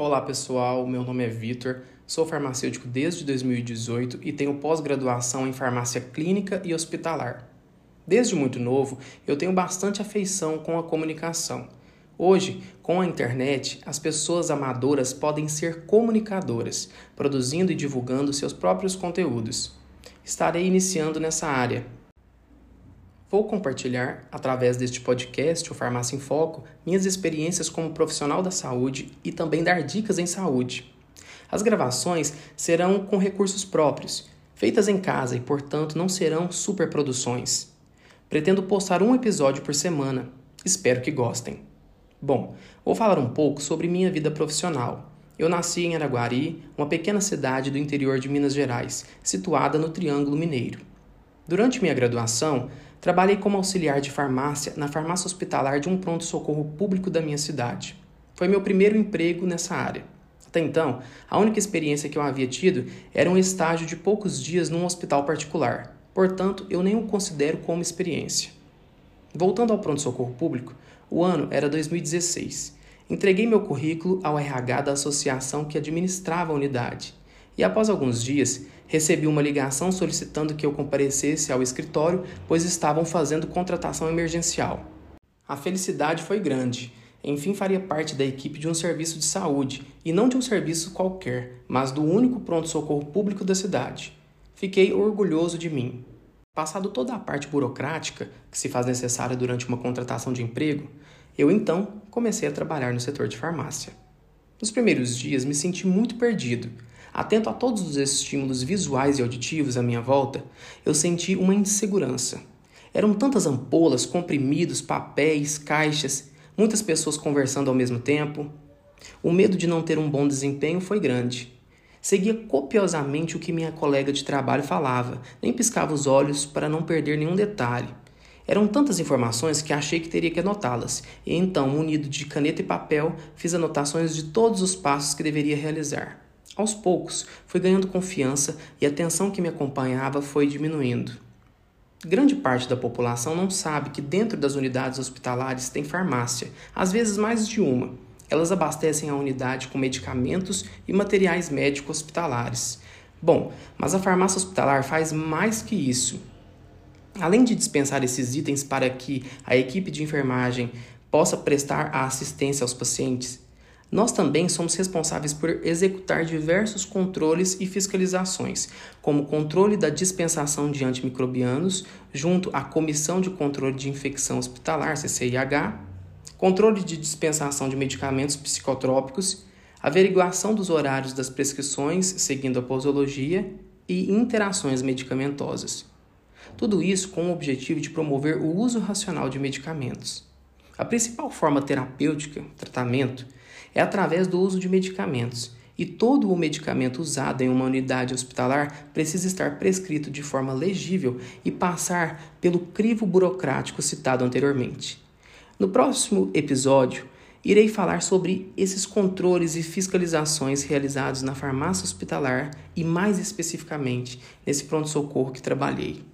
Olá pessoal, meu nome é Vitor, sou farmacêutico desde 2018 e tenho pós-graduação em farmácia clínica e hospitalar. Desde muito novo, eu tenho bastante afeição com a comunicação. Hoje, com a internet, as pessoas amadoras podem ser comunicadoras, produzindo e divulgando seus próprios conteúdos. Estarei iniciando nessa área Vou compartilhar, através deste podcast, o Farmácia em Foco, minhas experiências como profissional da saúde e também dar dicas em saúde. As gravações serão com recursos próprios, feitas em casa e, portanto, não serão superproduções. Pretendo postar um episódio por semana. Espero que gostem. Bom, vou falar um pouco sobre minha vida profissional. Eu nasci em Araguari, uma pequena cidade do interior de Minas Gerais, situada no Triângulo Mineiro. Durante minha graduação, Trabalhei como auxiliar de farmácia na farmácia hospitalar de um pronto-socorro público da minha cidade. Foi meu primeiro emprego nessa área. Até então, a única experiência que eu havia tido era um estágio de poucos dias num hospital particular. Portanto, eu nem o considero como experiência. Voltando ao pronto-socorro público, o ano era 2016. Entreguei meu currículo ao RH da associação que administrava a unidade. E após alguns dias, recebi uma ligação solicitando que eu comparecesse ao escritório, pois estavam fazendo contratação emergencial. A felicidade foi grande. Enfim, faria parte da equipe de um serviço de saúde, e não de um serviço qualquer, mas do único pronto-socorro público da cidade. Fiquei orgulhoso de mim. Passado toda a parte burocrática que se faz necessária durante uma contratação de emprego, eu então comecei a trabalhar no setor de farmácia. Nos primeiros dias me senti muito perdido, Atento a todos os estímulos visuais e auditivos à minha volta, eu senti uma insegurança. Eram tantas ampolas, comprimidos, papéis, caixas, muitas pessoas conversando ao mesmo tempo. O medo de não ter um bom desempenho foi grande. Seguia copiosamente o que minha colega de trabalho falava, nem piscava os olhos para não perder nenhum detalhe. Eram tantas informações que achei que teria que anotá-las, e então, munido de caneta e papel, fiz anotações de todos os passos que deveria realizar. Aos poucos, fui ganhando confiança e a tensão que me acompanhava foi diminuindo. Grande parte da população não sabe que dentro das unidades hospitalares tem farmácia, às vezes mais de uma. Elas abastecem a unidade com medicamentos e materiais médicos hospitalares. Bom, mas a farmácia hospitalar faz mais que isso. Além de dispensar esses itens para que a equipe de enfermagem possa prestar a assistência aos pacientes, nós também somos responsáveis por executar diversos controles e fiscalizações, como controle da dispensação de antimicrobianos, junto à Comissão de Controle de Infecção Hospitalar, CCIH, controle de dispensação de medicamentos psicotrópicos, averiguação dos horários das prescrições seguindo a posologia e interações medicamentosas. Tudo isso com o objetivo de promover o uso racional de medicamentos. A principal forma terapêutica, tratamento, é através do uso de medicamentos, e todo o medicamento usado em uma unidade hospitalar precisa estar prescrito de forma legível e passar pelo crivo burocrático citado anteriormente. No próximo episódio, irei falar sobre esses controles e fiscalizações realizados na farmácia hospitalar e, mais especificamente, nesse pronto-socorro que trabalhei.